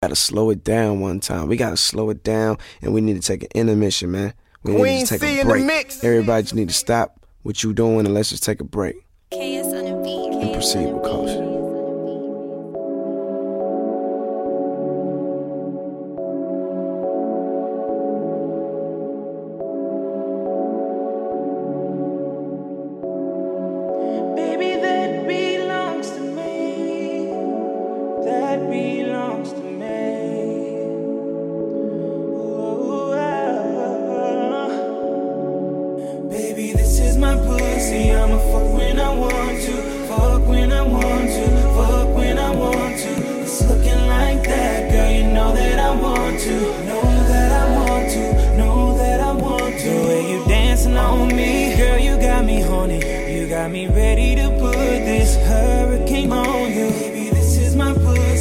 Gotta slow it down one time. We gotta slow it down, and we need to take an intermission, man. We Queen need to take C a break. Everybody, just need to stop what you doing and let's just take a break. KS on beat. And proceed with caution.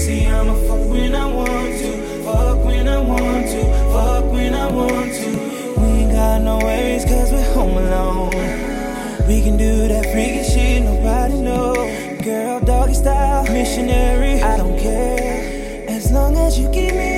See, I'ma fuck when I want to, fuck when I want to, fuck when I want to. We ain't got no ways, cause we're home alone. We can do that freaky shit, nobody know. Girl, doggy style, missionary, I don't care. As long as you give me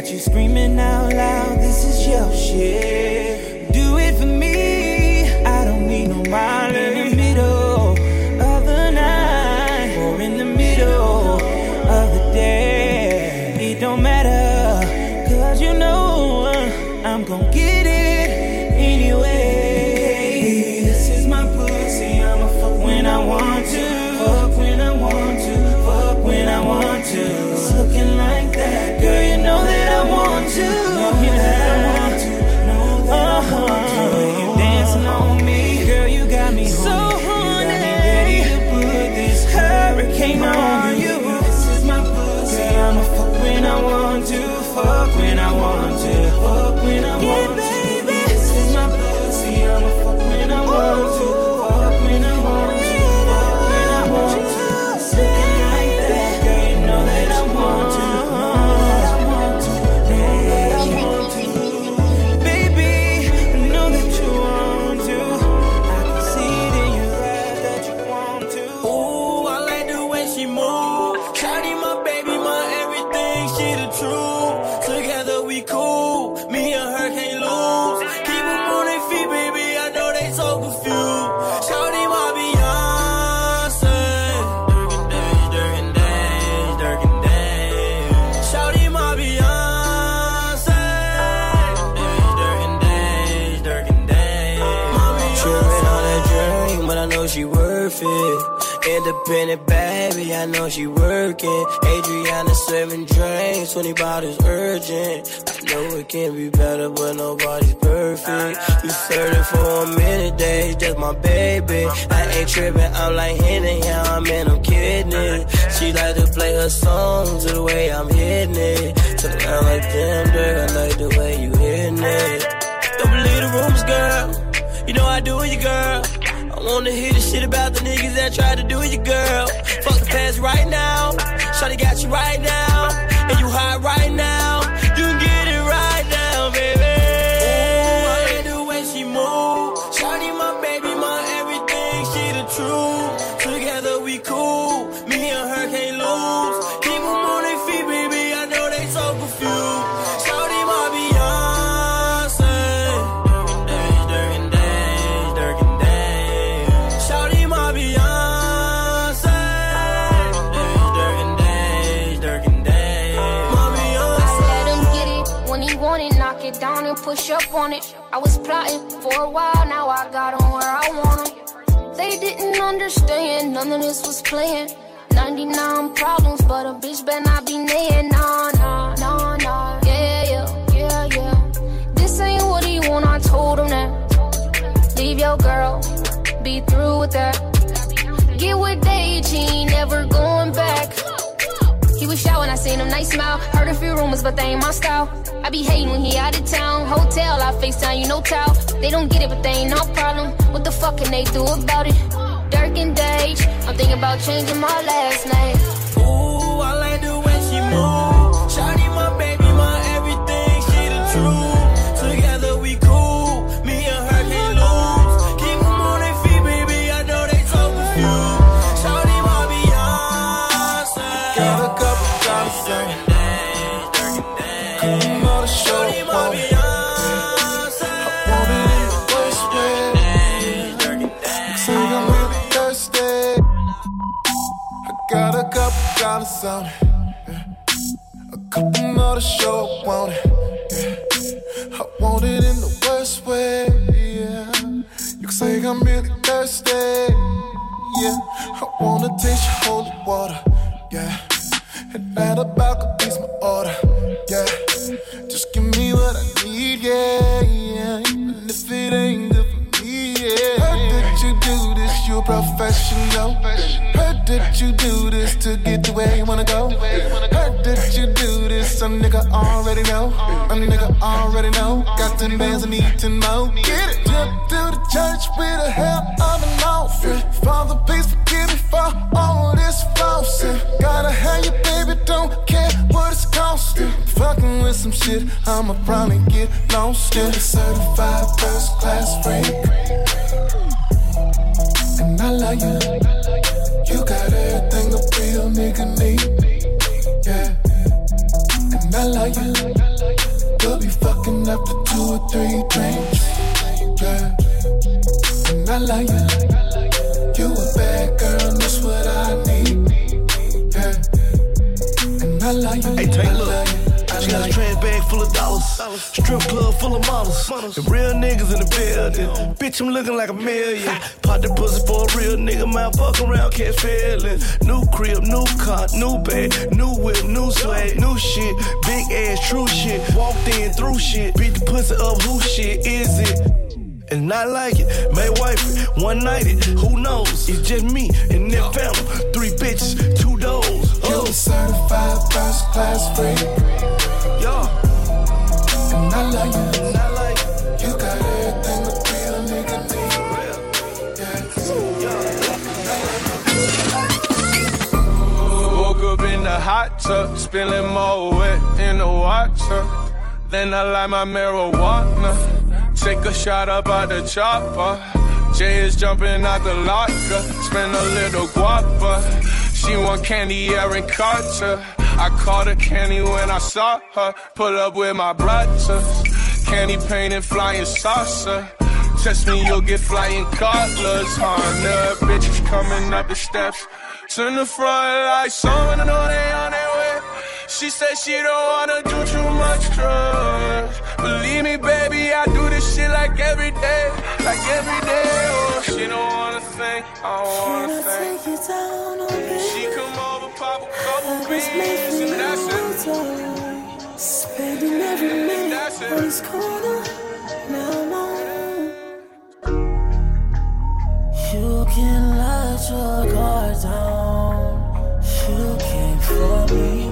Got you screaming out loud, this is your shit. Do it for me. dear. Oh. in it, baby. I know she working. Adriana serving drinks, 20 bottles urgent. I know it can be better, but nobody's perfect. You flirting for a minute, day, just my baby. I ain't tripping, I'm like hitting, yeah, I'm in, I'm kidding. It. She like to play her songs the way I'm hitting it. So I like damn girl, I like the way you hitting it. Don't believe the rumors, girl. You know I do it, girl. I wanna hear the shit about the niggas that tried to do you, girl. Fuck the past right now. Shawty got you right now. It down and push up on it. I was plotting for a while, now I got them where I want them. They didn't understand, none of this was planned. 99 problems, but a bitch better not be naying. Nah, nah, nah, nah. Yeah, yeah, yeah, yeah. This ain't what he want, I told him that. Leave your girl, be through with that. Get with ain't never seen him, nice smile. Heard a few rumors, but they ain't my style. I be hating when he out of town. Hotel, I FaceTime, you know, towel. They don't get it, but they ain't no problem. What the fuck can they do about it? Dirk and Dage, I'm thinking about changing my last name. It. yeah. A couple more to show I want it. yeah. I want it in the worst way. Yeah. You can say I'm really thirsty. Yeah. I wanna taste your holy water. Yeah. And that about could be my order. Yeah. Just give me what I need. Yeah. Yeah. Even if it ain't good for me. Yeah. Heard that you do this, you a professional. Where you wanna go. Heard that you do this, some nigga already know. A nigga already know. Got them bands I need to know. Get it. Jump to the church with a hell of an outfit. Father, please forgive me for all this flossing. Gotta have you, baby, don't care what it's costing. Fucking with some shit, I'ma probably get lost in. Certified first class freak. And I love. You Yeah. And I love you. You'll be fucking two or three drinks. Yeah. And I love you. You a bad girl, that's what I need. Yeah. And I love you. Hey, take a look. Dollars. Strip club full of models. The real niggas in the building. Bitch, I'm looking like a million. Pop the pussy for a real nigga. Man, fuck around, catch feelings. New crib, new car, new bag, new whip, new swag, new shit. Big ass, true shit. Walked in through shit. Beat the pussy up, who shit is it? And not like it, made wifey, one nighted, who knows? It's just me and that family, three bitches, two doors. You Oh, a certified first class freak. yeah, it. You got everything need. Woke up in the hot tub, spilling more wet in the water. Then I light my marijuana. Take a shot up out the chopper. Jay is jumping out the locker. Spend a little guapa. She want candy, Aaron Carter. I called her candy when I saw her. Pull up with my brothers. Candy painted flying saucer. Test me, you'll get flying colors. Honda bitches coming up the steps. Turn the front lights on, when I know they on their way. She said she don't wanna do too much drugs. Believe me, baby, I do this shit like every day, like every day. Oh, she don't wanna think, I don't wanna think. Take you down, oh beans, and that's it. Spending every minute on this corner. Now I'm on. You can let your guard down. You came for me.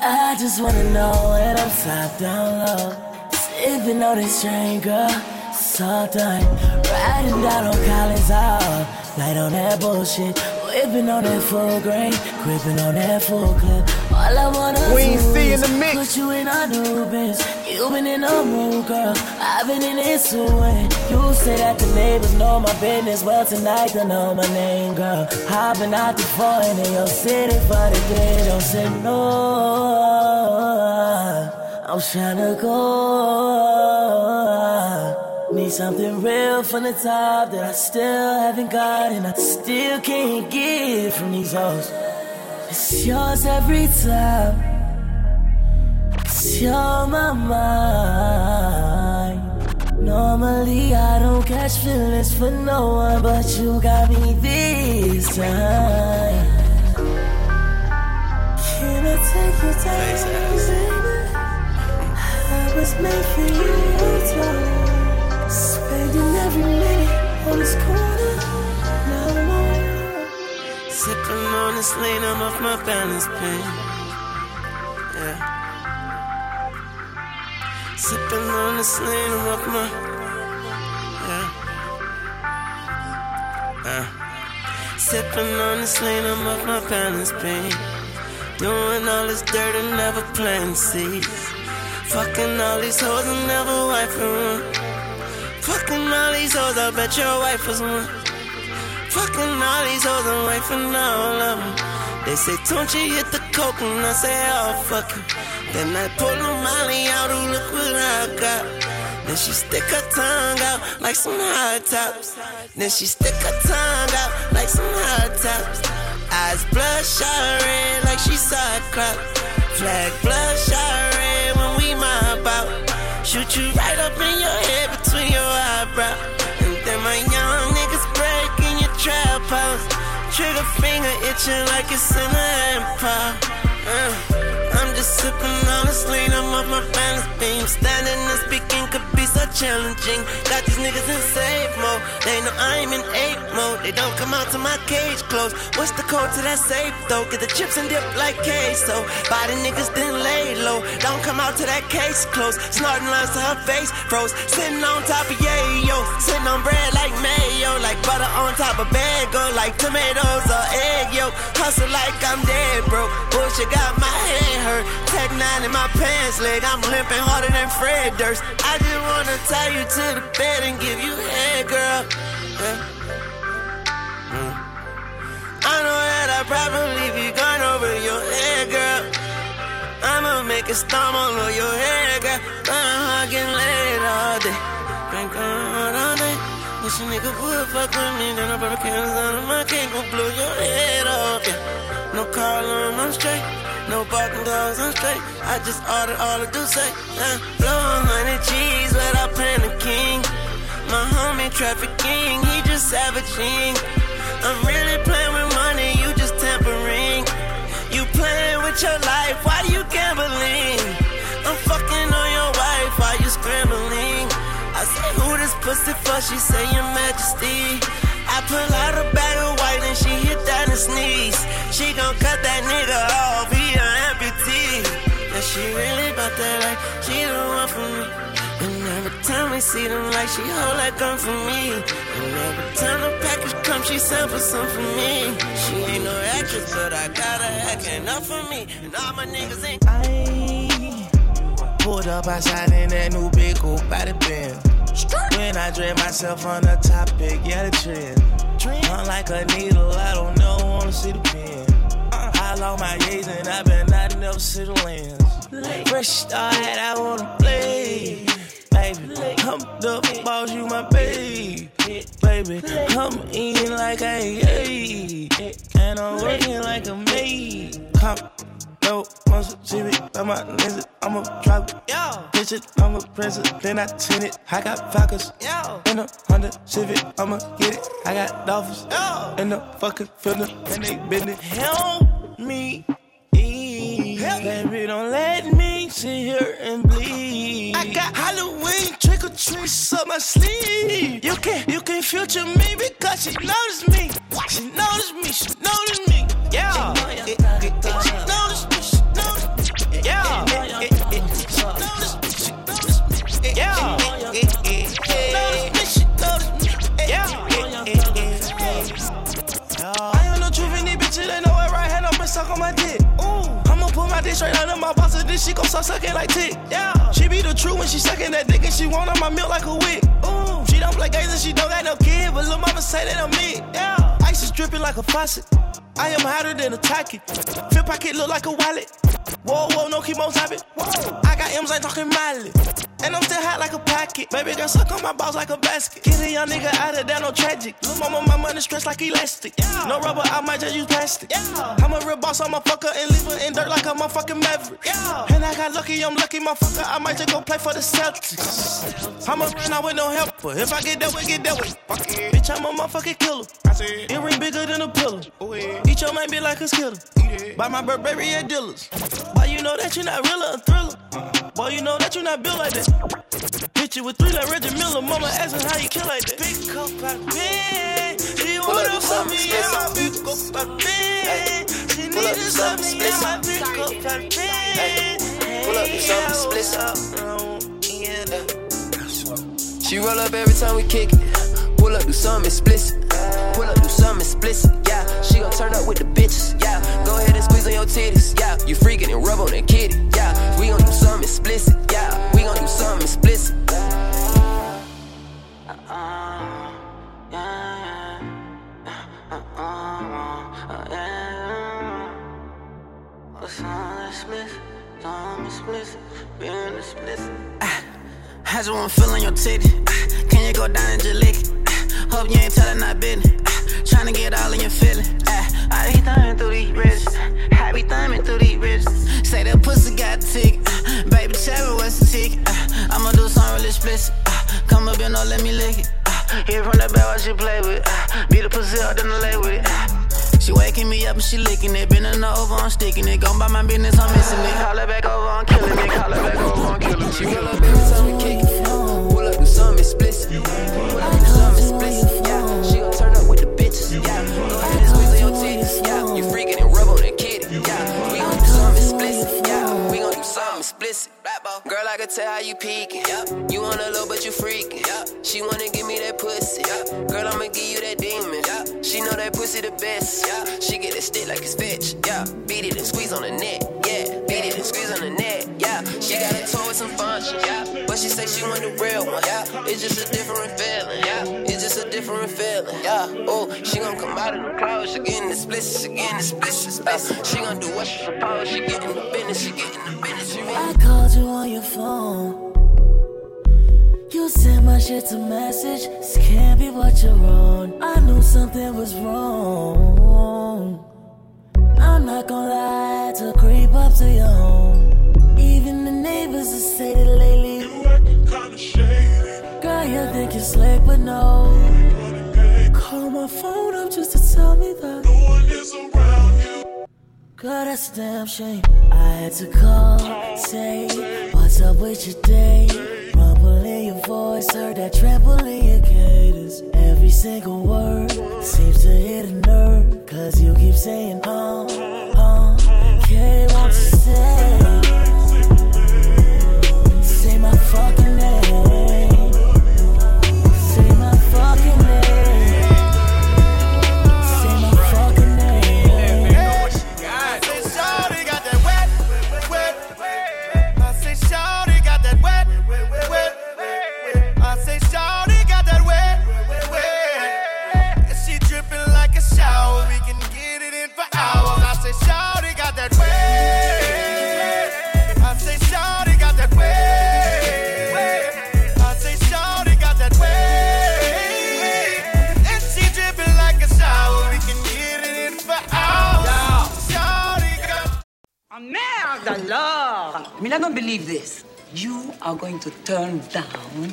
I just wanna know when I'm top down low. Sipping on this drink, girl. So done. Riding down on Collins Hall. Light on that bullshit. Whipping on that full grain. Gripping on that full clip. All I wanna Queen do C in the mix. Put you in a new biz. You been in a mood, girl. I've been in this way. You say that the neighbors know my business. Well, tonight they know my name, girl. Hopping out the foreign in your city for the day. Don't say no. I'm tryna go. Need something real from the top that I still haven't got and I still can't get from these hoes. It's yours every time. It's your my mind. Normally I don't catch feelings for no one, but you got me this time. Can I take you down, baby? I was made for you, on this corner. Now you. Sipping on this lean, I'm off my balance pen. Yeah. Sipping on this lean, I'm off my. Yeah. Uh. Sipping on this lean, I'm off my balance pen. Doing all this dirt and never planting seeds. Fucking all these hoes and never wiping. Fucking all these hoes, I bet your wife was one. Fucking all these hoes and wifing all of them. They say, don't you hit the coke? And I say, oh, fuck you. Then I pull a molly out, oh, look what I got. Then she stick her tongue out like some hot tops. Then she stick her tongue out like some hot tops. Eyes bloodshot red like she cyclops. Flag bloodshot red when we mob out. Shoot you right up in your head eyebrows. And then my young niggas breaking your trap house. Trigger finger itching like it's in an empire. Uh, just sipping on this lean, I'm off my balance beam. Standing and speaking could be so challenging. Got these niggas in safe mode. They know I'm in ape mode. They don't come out to my cage close. What's the code to that safe though? Get the chips and dip like queso. Body niggas then lay low. Don't come out to that case close. Snorting lines to her face froze. Sitting on top of yayo. Sitting on bread like mayo. Like butter on top of bagel. Like tomatoes or egg yolk. Hustle like I'm dead broke. Bullshit got my head hurt. Tech nine in my pants leg. I'm limping harder than Fred Durst. I just wanna tie you to the bed and give you head, girl. Yeah. Mm. I know that I probably be gone over your head, girl. I'ma make it storm all over your head, girl. I'm hugging late all day. Day. Wish a nigga would fuck with me, then I put a candles out of my cake, go blow your head off, yeah. No car alarm, I'm straight. No barking dogs, I'm straight. I just ordered all the do say. Uh, blow a hundred G's without panicking. My homie trafficking, he just savaging. I'm really playing with money, you just tampering. You playing with your life, why you gambling? I'm fucking on your wife, why you scrambling? I say, who this pussy for? She say, your majesty. I pull out a bag of white and she hit that and sneeze. She gon' cut that nigga off, he an amputee. And she really bout that like, she the one for me. And every time we see them like she hold that gun for me. And every time the package come, she sample some for me. She ain't no actress, but I got her acting up for me. And all my niggas ain't. I pulled up outside in that new big old body bend. When I dread myself on the topic, yeah, the trend. I'm like a needle, I don't know, wanna see the pen. I lost my gaze and I've been I never see the lens. Fresh start, I wanna play. Baby, I'm the boss, you my babe. Baby, I'm eating like I ate. And I'm working like a maid. Come no, muscle, me, I'm a lizard, I'm a drop it. Yo. Bitch it, I'm a president, then I send it. I got vodkas. Yo. In a Honda Civic, I'ma get it. I got dolphins. Yo. In the fucking filter, and they bend it. Help me. Help. Baby, don't let me sit here and bleed. I got Halloween trick or treats up my sleeve. You can you can future me because she noticed me. She noticed me. She noticed me. Yeah. She noticed my dick. Ooh. I'ma put my dick straight under my boss and then she gon' start sucking like tick. Yeah. She be the truth when she sucking that dick and she want on my milk like a wick. Ooh. She don't play games and she don't got no kid, but little mama say that I'm me. Yeah. Ice is dripping like a faucet. I am hotter than a tacky. Feel pocket look like a wallet. Whoa, whoa, no chemo topic. I got M's, ain't talking Miley. And I'm still hot like a pocket. Baby girl, suck on my balls like a basket. Get a young nigga out of there, no tragic. Lil' mama, my money stretched like elastic. No rubber, I might just use plastic. I'm a real boss, I'm a fucker and leave her in dirt like a motherfucking maverick. And I got lucky, I'm lucky, motherfucker. I might just go play for the Celtics. I'm a bitch now with no help, but if I get that way, get that way. Fuck it. Bitch, I'm a motherfucking killer. I see it. Earring bigger than a pillow. Each your might be like a skittle. Buy my Burberry at dealers. Boy, you know that you not real or a thriller. Boy, you know that you not built like that. Hit you with three like Reggie Miller. Mama asking how you kill like that. Pick up my pen. She wanna put me in my up my pen. She needed something in my pick up my pen. Pull up something split. Oh, she roll up every time we kick it. Up, do something explicit. Pull up, do something explicit. Yeah, she gon' turn up with the bitches. Yeah, go ahead and squeeze on your titties. Yeah, you freaking and rub on that kitty. Yeah, we gon' do something explicit. Yeah, we gon' do something explicit. I just wanna feel on your titty. Can you go down and just lick it? Hope you ain't telling that business. Ah, tryna get all in your feelings. Ah, I be thumbing through these bridges. Ah, I be thumbing through these bridges. Say that pussy got tick. Baby, tell me what's the tick. I'ma do something really explicit. Come up and no, let me lick it. Here from the back, what she play with. Beat the pussy up, then I lay with it. She waking me up and she licking it. Bending over, I'm sticking it. Gone by my business, I'm missing it. Call her back over, I'm killing it. Call her back over, I'm killing it. She roll up every time we tell how you peeking. Yeah. You want a low, but you freaking. Yeah. She wanna give me that pussy. Yeah. Girl, I'ma give you that demon. Yeah. She know that pussy the best. Yeah. She get it stick like it's fetch. Yeah. Beat it and squeeze on the neck. Yeah. Beat it and squeeze on the neck. Yeah. She got a toe with some function. Yeah. But she say she want the real one. Yeah. It's just a different feeling. Yeah. It's a different feeling. Yeah. Oh, she gon' come out of the clouds. She getting explicit. She getting explicit. Uh, she gon' do what she supposed. She getting the business. She getting the business. She I called you on your phone. You sent my shit to message. This can't be what you're on. I knew something was wrong. I'm not gonna lie to creep up to your home. Even the neighbors have said it lately. You acting kinda shady. Girl, you think you're slick, but no. My phone up just to tell me that no one is around you. Girl, that's a damn shame. I had to call, say, what's up with your day? Rumble in your voice, down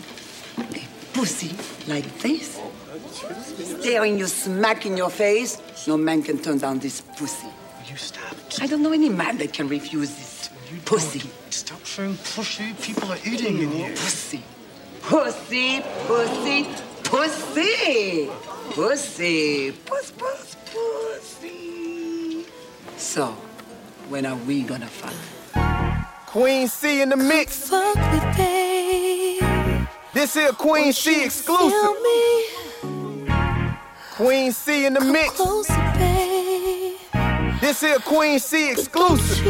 a pussy like this? Staring you smack in your face? No man can turn down this pussy. You stop. I don't know any man that can refuse this pussy. Stop showing pussy. People are eating in here. Pussy. Pussy, pussy, pussy. Pussy. Puss, puss, pussy. So, when are we gonna fuck? Queen C in the mix. Fuck me, babe. This here Queen C exclusive. Queen C in the mix. Closer. This here Queen C exclusive.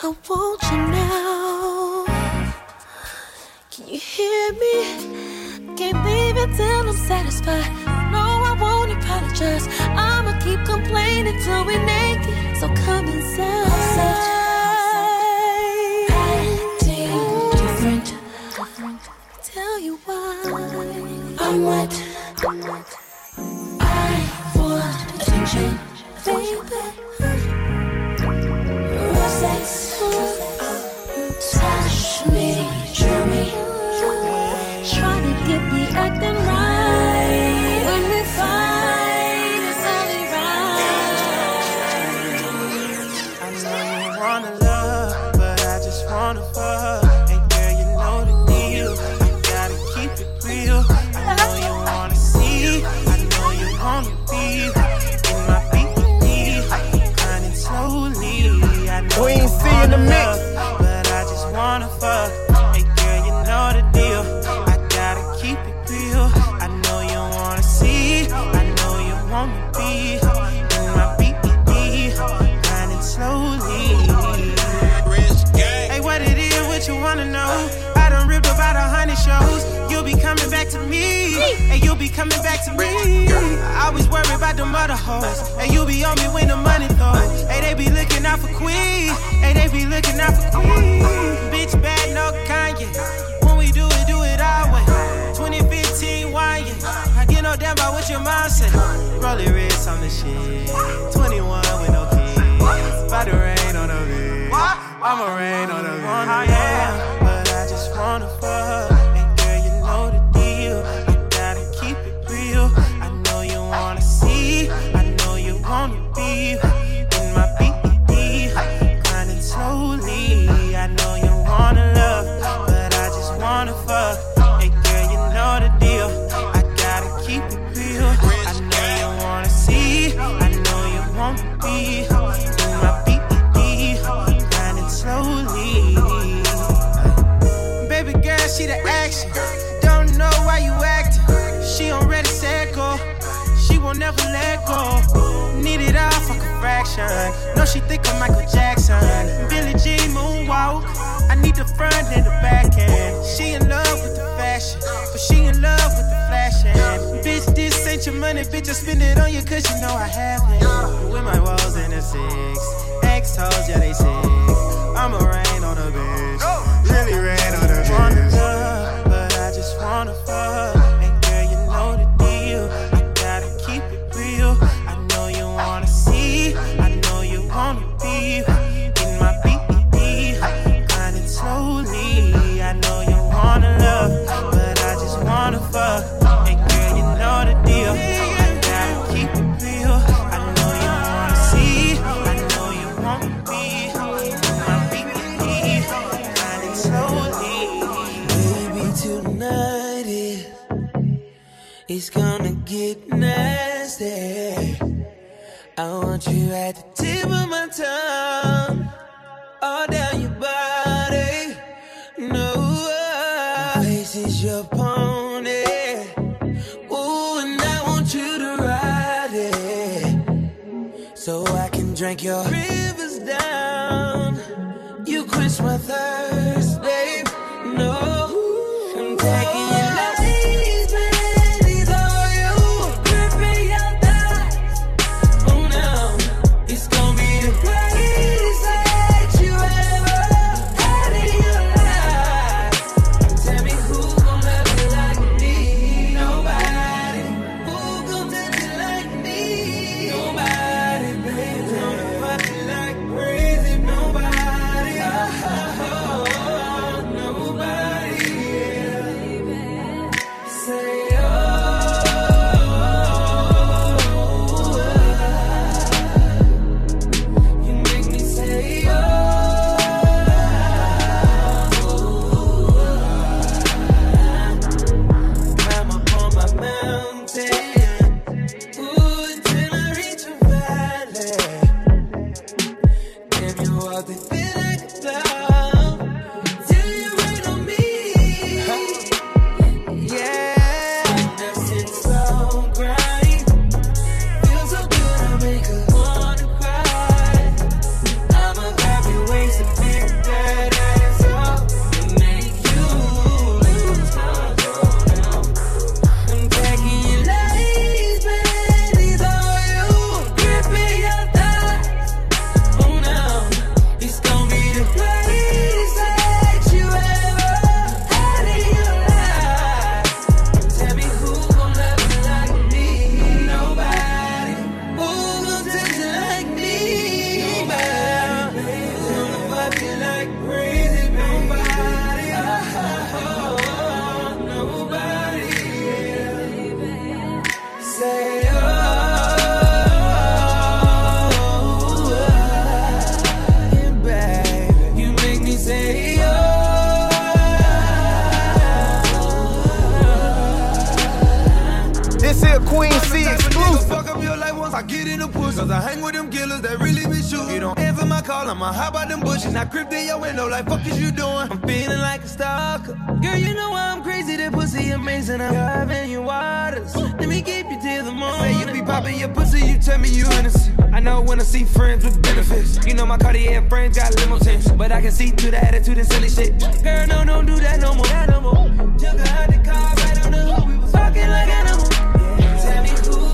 I want you now. Can you hear me? Can't leave until I'm satisfied. No, I won't apologize. I'ma keep complaining till we naked. So come inside. Why I'm wet. And you'll be coming back to me. I always worry about the mother hoes, and you be on me when the money throws. Hey, they be looking out for Queen, hey, they be looking out for Queen. Bitch, bad, no Kanye. When we do it, do it our way. 2015 wine, yeah. I get no damn about what your mom say. Rolly wrist on the shit. 21 with no kids. About to rain on the bitch. I'ma rain on the bitch. Yeah, but I just wanna fuck. No, she think I'm Michael Jackson. Billie Jean moonwalk. I need the front and the back end. She in love with the fashion, but she in love with the flashing. Bitch, this ain't your money, bitch. I spend it on you cause you know I have it. With my walls in the six. X told ya they sick. I'ma rain on the bitch. It's gonna get nasty. I want you at the tip of my tongue, all down your body. No, uh, my face is your pony. Ooh, and I want you to ride it, so I can drink your rivers down. You quench my thirst, Cartier friends got limousines. But I can see through the attitude and silly shit. Girl, no, don't do that no more. That no more. Took her out the car right on the hood. We was talking like animals. Tell me who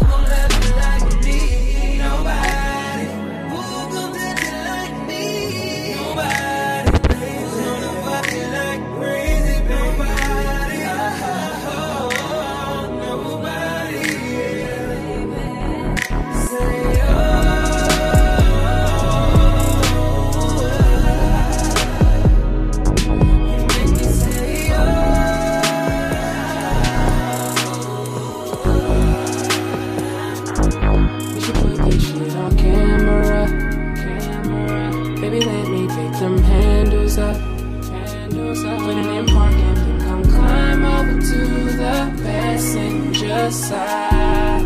side.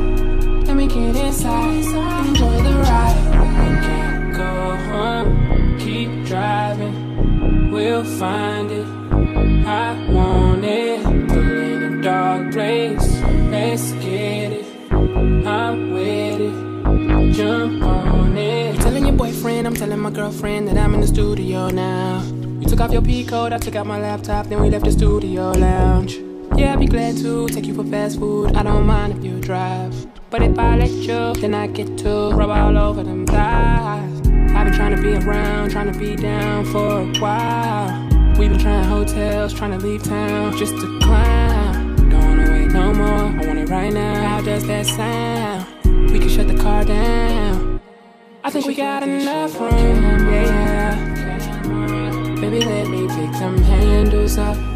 Let me get inside. Enjoy the ride. We can't go home. Keep driving. We'll find it. I want it. Pull in a dark place. Let's get it. I'm with it. Jump on it. You're telling your boyfriend, I'm telling my girlfriend that I'm in the studio now. You took off your P code, I took out my laptop, then we left the studio lounge. Yeah, I'd be glad to take you for fast food. I don't mind if you drive. But if I let you, then I get to rub all over them thighs. I've been trying to be around, trying to be down for a while. We've been trying hotels, trying to leave town just to climb. Don't wanna wait no more, I want it right now. How does that sound? We can shut the car down. I think we got enough room, yeah. Baby, let me pick them handles up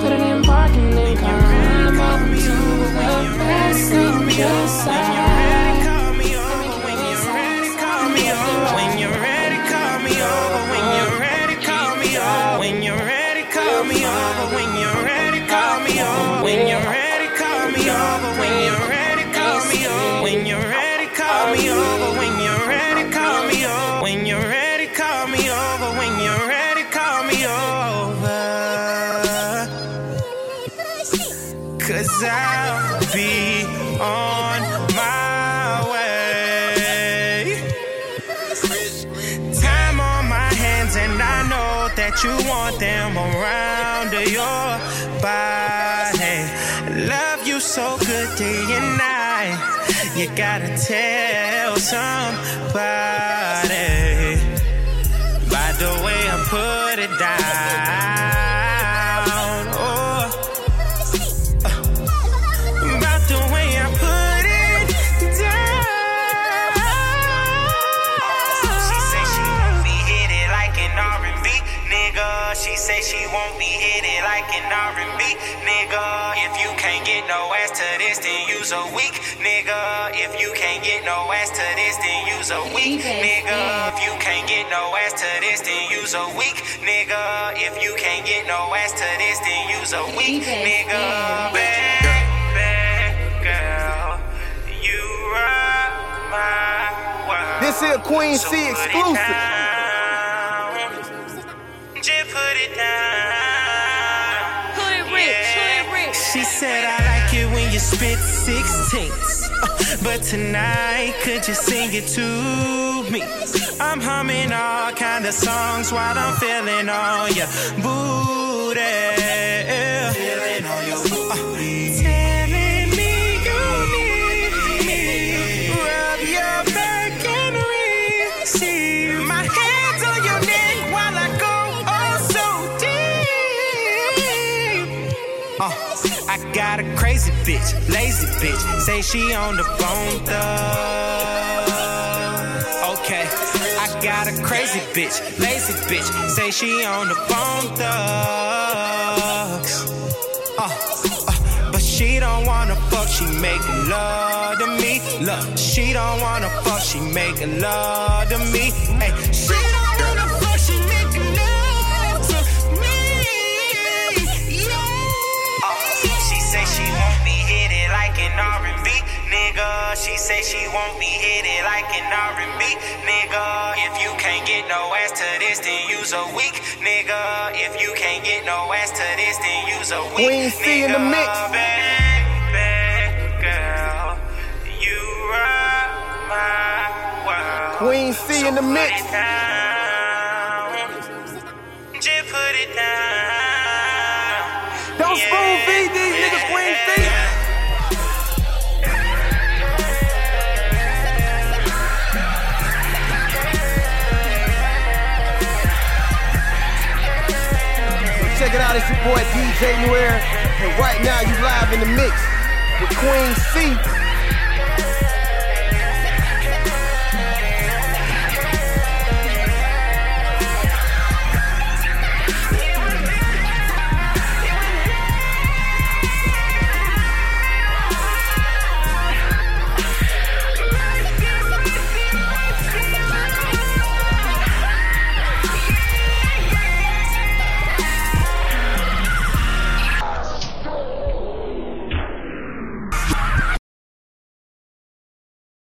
put it in parking and come. Really call me to the best of your side. Them around your body. Love you so good day and night. You gotta tell somebody. Nigga. She say she won't be hit it like an R&B nigga. If you can't get no ass to this, then you's a weak nigga. If you can't get no ass to this, then you's a weak nigga. If you can't get no ass to this, then you's a weak nigga. If you can't get no ass to this, then you's a weak nigga. Bad, bad girl, you rock my world. This here Queen C exclusive. Hood rich, hood rich. She said I like it when you spit sixteenths. But tonight, could you sing it to me? I'm humming all kind of songs while I'm feeling on your booty. Feeling on your booty. Got a crazy bitch, lazy bitch. Say she on the phone thugs. Okay, I got a crazy bitch, lazy bitch. Say she on the phone thugs. Uh, uh, but she don't wanna fuck, she making love to me. Look, she don't wanna fuck, she making love to me. Hey, she an R&B nigga. She say she won't be hit it like an R&B, nigga. If you can't get no ass to this, then you's a weak, nigga. If you can't get no ass to this, then you's a weak, Queen C in the mix. Baby, girl, you rock my world. Queen C in the mix. Boy DJ Air, and right now you live in the mix with Queen C